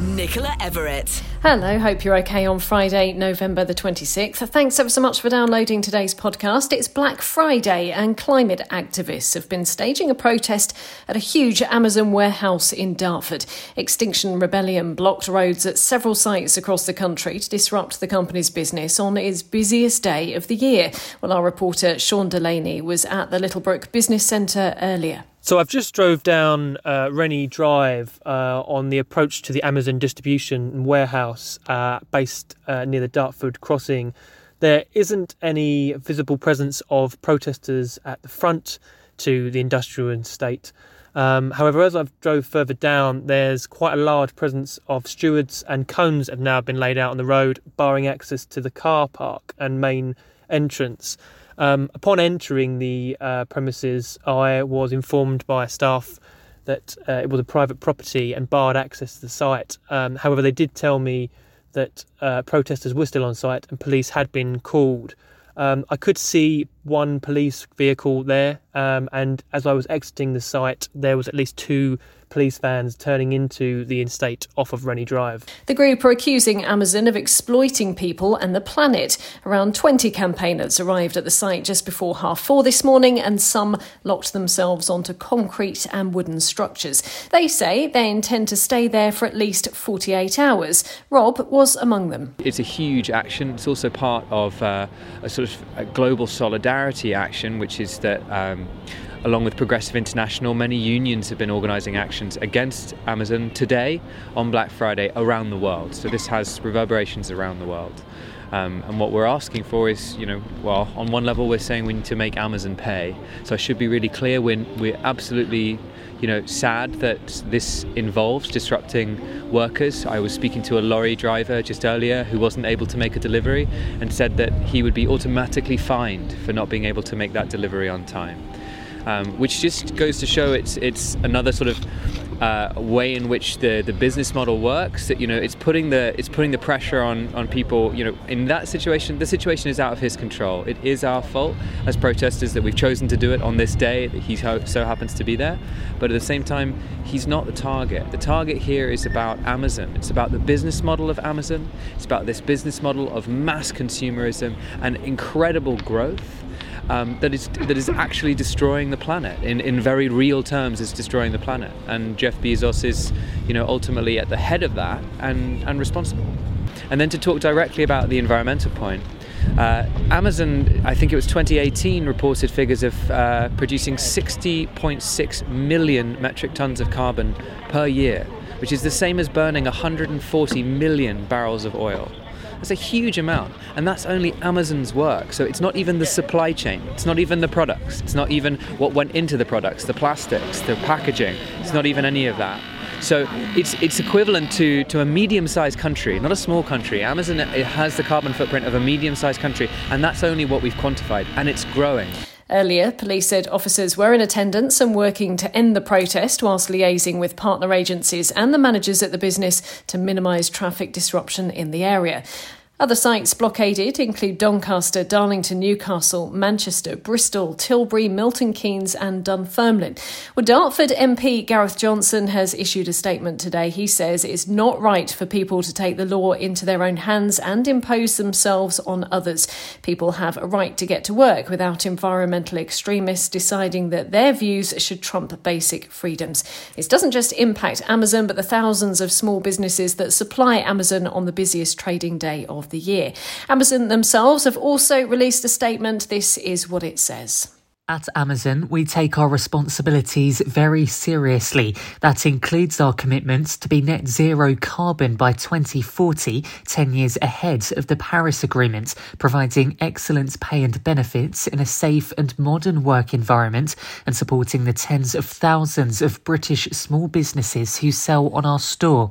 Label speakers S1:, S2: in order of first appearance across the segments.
S1: Nicola Everett.
S2: Hello, hope you're okay on Friday, November the 26th. Thanks ever so much for downloading today's podcast. It's Black Friday, and climate activists have been staging a protest at a huge Amazon warehouse in Dartford. Extinction Rebellion blocked roads at several sites across the country to disrupt the company's business on its busiest day of the year. Well, our reporter Sean Delaney was at the Littlebrook Business Centre earlier.
S3: So I've just drove down uh, Rennie Drive uh, on the approach to the Amazon distribution warehouse uh, based uh, near the Dartford crossing. There isn't any visible presence of protesters at the front to the industrial estate. Um, however, as I've drove further down, there's quite a large presence of stewards and cones have now been laid out on the road, barring access to the car park and main entrance. Um, upon entering the uh, premises, I was informed by staff that uh, it was a private property and barred access to the site. Um, however, they did tell me that uh, protesters were still on site and police had been called. Um, I could see one police vehicle there, um, and as I was exiting the site, there was at least two police vans turning into the estate off of Rennie Drive.
S2: The group are accusing Amazon of exploiting people and the planet. Around 20 campaigners arrived at the site just before half four this morning, and some locked themselves onto concrete and wooden structures. They say they intend to stay there for at least 48 hours. Rob was among them.
S4: It's a huge action. It's also part of uh, a sort of a global solidarity action, which is that. Um, along with Progressive International, many unions have been organising actions against Amazon today on Black Friday around the world. So this has reverberations around the world. Um, and what we're asking for is, you know, well, on one level, we're saying we need to make Amazon pay. So I should be really clear when we're absolutely, you know, sad that this involves disrupting workers. I was speaking to a lorry driver just earlier who wasn't able to make a delivery and said that he would be automatically fined for not being able to make that delivery on time um, which just goes to show it's it's another sort of uh, way in which the, the business model works. That you know, it's putting the it's putting the pressure on on people. You know, in that situation, the situation is out of his control. It is our fault as protesters that we've chosen to do it on this day. That he so happens to be there, but at the same time, he's not the target. The target here is about Amazon. It's about the business model of Amazon. It's about this business model of mass consumerism and incredible growth um, that is that is actually destroying the planet in, in very real terms. It's destroying the planet, and Jeff Bezos is, you know, ultimately at the head of that and and responsible. And then to talk directly about the environmental point. Uh, Amazon, I think it was 2018, reported figures of uh, producing 60.6 million metric tons of carbon per year, which is the same as burning 140 million barrels of oil. That's a huge amount. And that's only Amazon's work. So it's not even the supply chain. It's not even the products. It's not even what went into the products, the plastics, the packaging. It's not even any of that. So it's it's equivalent to, to a medium-sized country, not a small country. Amazon has the carbon footprint of a medium-sized country, and that's only what we've quantified, and it's growing.
S2: Earlier, police said officers were in attendance and working to end the protest whilst liaising with partner agencies and the managers at the business to minimise traffic disruption in the area. Other sites blockaded include Doncaster, Darlington, Newcastle, Manchester, Bristol, Tilbury, Milton Keynes, and Dunfermline. Well, Dartford MP Gareth Johnson has issued a statement today. He says it's not right for people to take the law into their own hands and impose themselves on others. People have a right to get to work without environmental extremists deciding that their views should trump basic freedoms. It doesn't just impact Amazon, but the thousands of small businesses that supply Amazon on the busiest trading day of the year. Amazon themselves have also released a statement. This is what it says.
S5: At Amazon, we take our responsibilities very seriously. That includes our commitment to be net zero carbon by 2040, 10 years ahead of the Paris Agreement, providing excellent pay and benefits in a safe and modern work environment, and supporting the tens of thousands of British small businesses who sell on our store.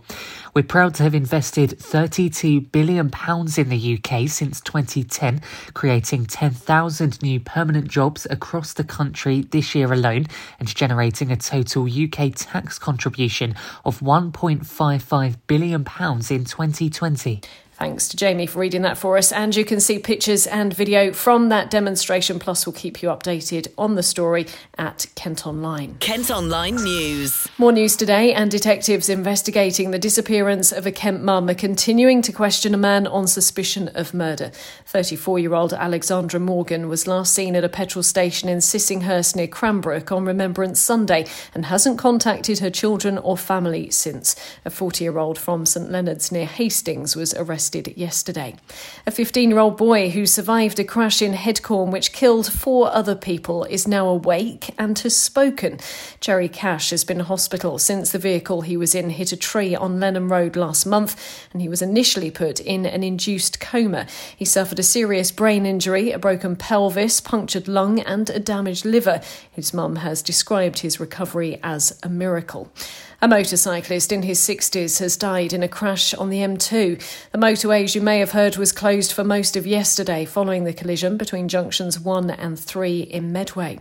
S5: We're proud to have invested £32 billion in the UK since 2010, creating 10,000 new permanent jobs across the country this year alone and generating a total UK tax contribution of £1.55 billion in 2020.
S2: Thanks to Jamie for reading that for us. And you can see pictures and video from that demonstration. Plus, we'll keep you updated on the story at Kent Online.
S1: Kent Online News.
S2: More news today, and detectives investigating the disappearance of a Kent mum are continuing to question a man on suspicion of murder. 34 year old Alexandra Morgan was last seen at a petrol station in Sissinghurst near Cranbrook on Remembrance Sunday and hasn't contacted her children or family since. A 40 year old from St Leonard's near Hastings was arrested arrested yesterday. A 15 year old boy who survived a crash in Headcorn which killed four other people is now awake and has spoken. Jerry Cash has been in hospital since the vehicle he was in hit a tree on Lenham Road last month and he was initially put in an induced coma. He suffered a serious brain injury, a broken pelvis, punctured lung, and a damaged liver. His mum has described his recovery as a miracle. A motorcyclist in his 60s has died in a crash on the M2. The motorway, as you may have heard, was closed for most of yesterday following the collision between junctions 1 and 3 in Medway.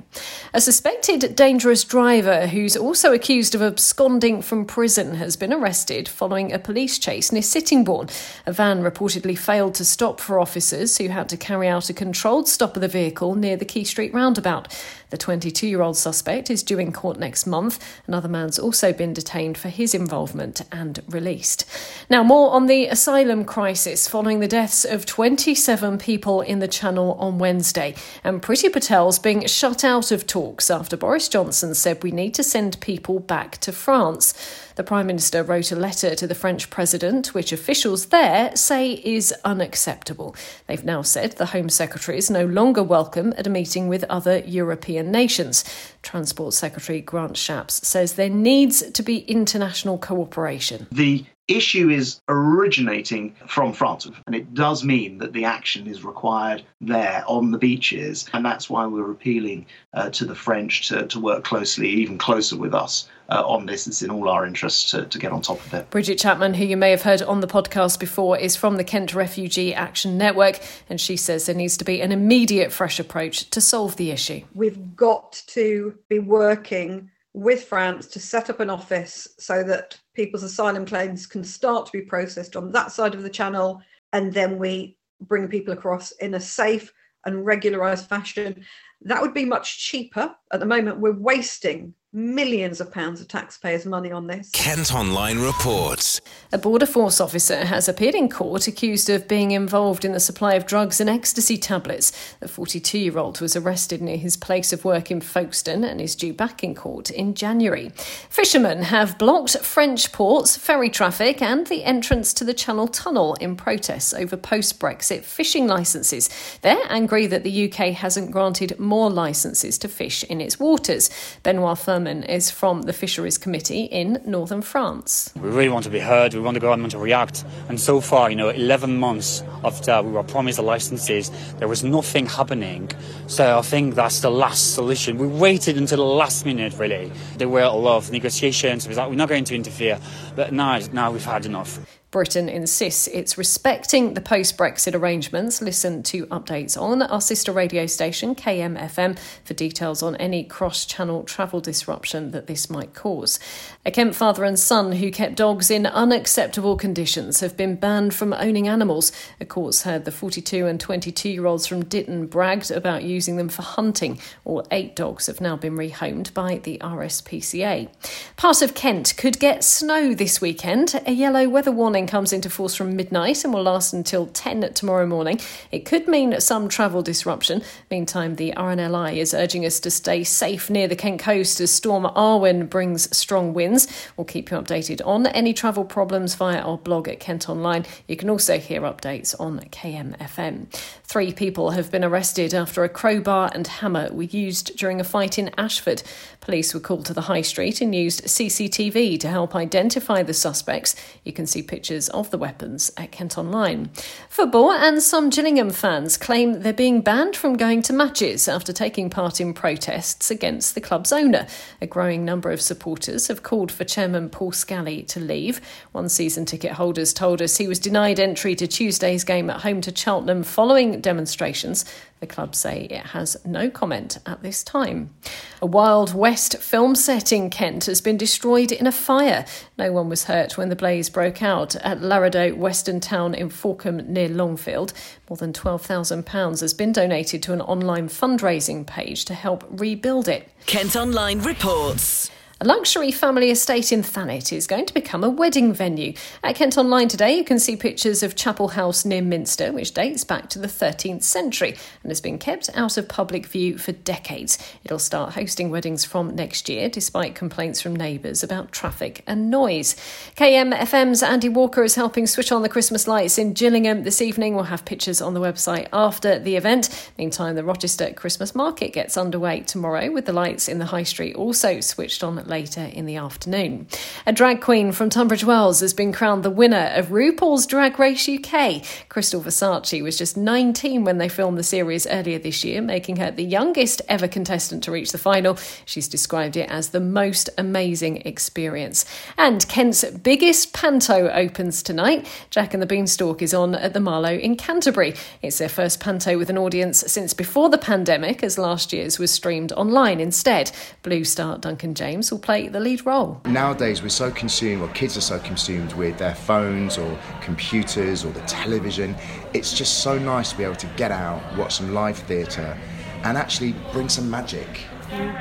S2: A suspected dangerous driver who's also accused of absconding from prison has been arrested following a police chase near Sittingbourne. A van reportedly failed to stop for officers who had to carry out a controlled stop of the vehicle near the Key Street roundabout. The 22 year old suspect is due in court next month. Another man's also been detained for his involvement and released. Now, more on the asylum crisis following the deaths of 27 people in the Channel on Wednesday. And Priti Patel's being shut out of talks after Boris Johnson said we need to send people back to France. The Prime Minister wrote a letter to the French President, which officials there say is unacceptable. They've now said the Home Secretary is no longer welcome at a meeting with other European nations. Transport Secretary Grant Shapps says there needs to be international cooperation.
S6: The issue is originating from France, and it does mean that the action is required there on the beaches, and that's why we're appealing uh, to the French to, to work closely, even closer with us. Uh, on this, it's in all our interests to, to get on top of it.
S2: Bridget Chapman, who you may have heard on the podcast before, is from the Kent Refugee Action Network, and she says there needs to be an immediate fresh approach to solve the issue.
S7: We've got to be working with France to set up an office so that people's asylum claims can start to be processed on that side of the channel, and then we bring people across in a safe and regularized fashion. That would be much cheaper. At the moment, we're wasting millions of pounds of taxpayers' money on this.
S8: Kent Online reports.
S2: A Border Force officer has appeared in court accused of being involved in the supply of drugs and ecstasy tablets. The 42 year old was arrested near his place of work in Folkestone and is due back in court in January. Fishermen have blocked French ports, ferry traffic, and the entrance to the Channel Tunnel in protests over post Brexit fishing licences. They're angry that the UK hasn't granted more licences to fish in its waters. Benoit Is from the Fisheries Committee in northern France.
S9: We really want to be heard, we want the government to react. And so far, you know, 11 months after we were promised the licenses, there was nothing happening. So I think that's the last solution. We waited until the last minute, really. There were a lot of negotiations, we're not going to interfere. But now, now we've had enough.
S2: Britain insists it's respecting the post Brexit arrangements. Listen to updates on our sister radio station, KMFM, for details on any cross channel travel disruption that this might cause. A Kent father and son who kept dogs in unacceptable conditions have been banned from owning animals. A court's heard the 42 and 22 year olds from Ditton bragged about using them for hunting. All eight dogs have now been rehomed by the RSPCA. Part of Kent could get snow this weekend. A yellow weather warning comes into force from midnight and will last until 10 tomorrow morning. It could mean some travel disruption. Meantime, the RNLI is urging us to stay safe near the Kent coast as Storm Arwen brings strong winds. We'll keep you updated on any travel problems via our blog at Kent Online. You can also hear updates on KMFM. Three people have been arrested after a crowbar and hammer were used during a fight in Ashford. Police were called to the high street and used CCTV to help identify the suspects. You can see pictures pictures of the weapons at Kent Online. Football and some Gillingham fans claim they're being banned from going to matches after taking part in protests against the club's owner. A growing number of supporters have called for Chairman Paul Scally to leave. One season ticket holders told us he was denied entry to Tuesday's game at home to Cheltenham following demonstrations. The club say it has no comment at this time. A Wild West film set in Kent has been destroyed in a fire. No one was hurt when the blaze broke out at Laredo Western Town in Fawkham near Longfield. More than £12,000 has been donated to an online fundraising page to help rebuild it.
S1: Kent Online reports.
S2: A luxury family estate in Thanet is going to become a wedding venue. At Kent Online today, you can see pictures of Chapel House near Minster, which dates back to the 13th century and has been kept out of public view for decades. It'll start hosting weddings from next year, despite complaints from neighbours about traffic and noise. KMFM's Andy Walker is helping switch on the Christmas lights in Gillingham this evening. We'll have pictures on the website after the event. Meantime, the Rochester Christmas market gets underway tomorrow with the lights in the high street also switched on later in the afternoon. A drag queen from Tunbridge Wells has been crowned the winner of RuPaul's Drag Race UK. Krystal Versace was just 19 when they filmed the series earlier this year, making her the youngest ever contestant to reach the final. She's described it as the most amazing experience. And Kent's biggest panto opens tonight. Jack and the Beanstalk is on at the Marlowe in Canterbury. It's their first panto with an audience since before the pandemic, as last year's was streamed online instead. Blue star Duncan James will will play the lead role.
S10: Nowadays, we're so consumed, or kids are so consumed with their phones or computers or the television. It's just so nice to be able to get out, watch some live theatre, and actually bring some magic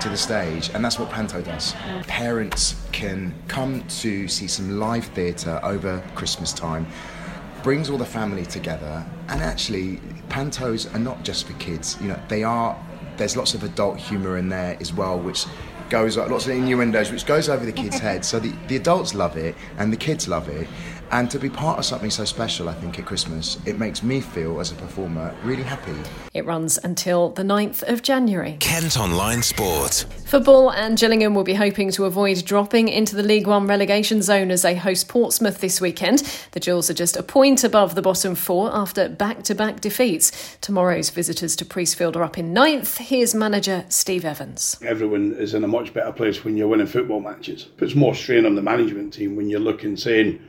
S10: to the stage, and that's what Panto does. Parents can come to see some live theatre over Christmas time, brings all the family together, and actually, Pantos are not just for kids. You know, they are. There's lots of adult humour in there as well, which goes like lots of innuendos, which goes over the kids' heads. So the, the adults love it and the kids love it. And to be part of something so special, I think, at Christmas, it makes me feel, as a performer, really happy.
S2: It runs until the 9th of January.
S8: Kent Online Sport.
S2: Football and Gillingham will be hoping to avoid dropping into the League One relegation zone as they host Portsmouth this weekend. The Gills are just a point above the bottom four after back to back defeats. Tomorrow's visitors to Priestfield are up in ninth. Here's manager Steve Evans.
S11: Everyone is in a much better place when you're winning football matches. Puts more strain on the management team when you're looking, saying,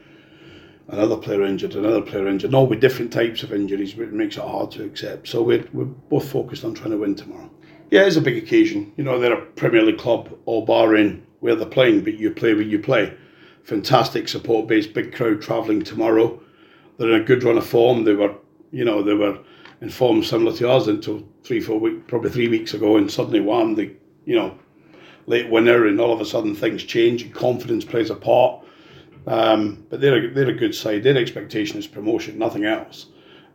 S11: another player injured, another player injured, all with different types of injuries, which makes it hard to accept. So we're, we're both focused on trying to win tomorrow. Yeah, it's a big occasion. You know, they're a Premier League club, all barring where they're playing, but you play where you play. Fantastic support base, big crowd travelling tomorrow. They're in a good run of form. They were, you know, they were in form similar to ours until three, four weeks, probably three weeks ago, and suddenly wham, the, you know, late winner, and all of a sudden things change and confidence plays a part um, but they're a, they're a good side. Their expectation is promotion, nothing else.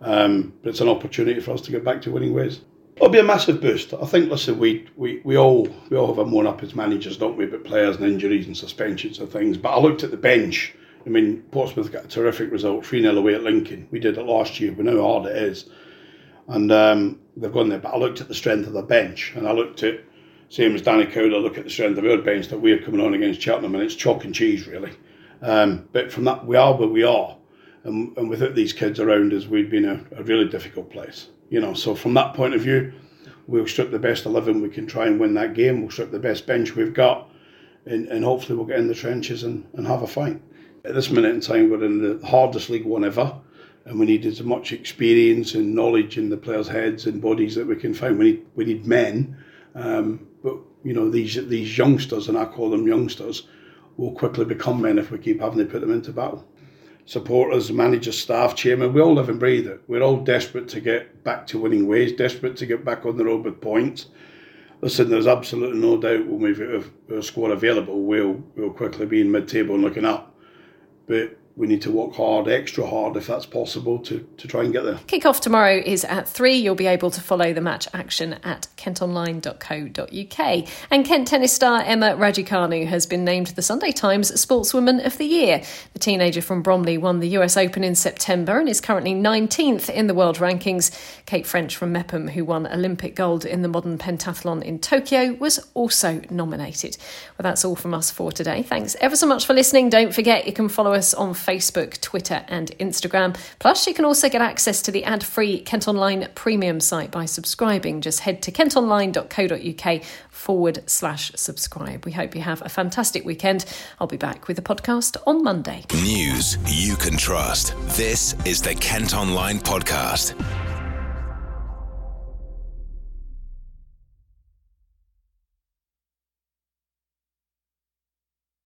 S11: Um, but it's an opportunity for us to get back to winning ways. It'll be a massive boost. I think. Listen, we, we, we all we all have a moan up as managers, don't we? But players and injuries and suspensions and things. But I looked at the bench. I mean, Portsmouth got a terrific result, three 0 away at Lincoln. We did it last year. We know how hard it is, and um, they've gone there. But I looked at the strength of the bench, and I looked at same as Danny Cowley. Look at the strength of our bench that we're coming on against Cheltenham, and it's chalk and cheese really. Um, but from that, we are where we are. And, and without these kids around us, we'd be in a, a really difficult place. You know, so from that point of view, we'll strip the best 11 we can try and win that game. We'll strip the best bench we've got, and, and hopefully we'll get in the trenches and, and have a fight. At this minute in time, we're in the hardest League One ever, and we need as much experience and knowledge in the players' heads and bodies that we can find. We need we need men, um, but you know these these youngsters, and I call them youngsters will quickly become men if we keep having to put them into battle. Supporters, managers, staff, chairman, we all live and breathe it. We're all desperate to get back to winning ways, desperate to get back on the road with points. Listen, there's absolutely no doubt when we've got a squad available, we'll, we'll quickly be in mid table and looking up. But we need to work hard, extra hard, if that's possible, to, to try and get there.
S2: Kick-off tomorrow is at 3. You'll be able to follow the match action at kentonline.co.uk. And Kent tennis star Emma Raducanu has been named the Sunday Times Sportswoman of the Year. The teenager from Bromley won the US Open in September and is currently 19th in the world rankings. Kate French from Meopham, who won Olympic gold in the modern pentathlon in Tokyo, was also nominated. Well, that's all from us for today. Thanks ever so much for listening. Don't forget you can follow us on Facebook, Twitter, and Instagram. Plus, you can also get access to the ad free Kent Online premium site by subscribing. Just head to kentonline.co.uk forward slash subscribe. We hope you have a fantastic weekend. I'll be back with the podcast on Monday.
S8: News you can trust. This is the Kent Online Podcast.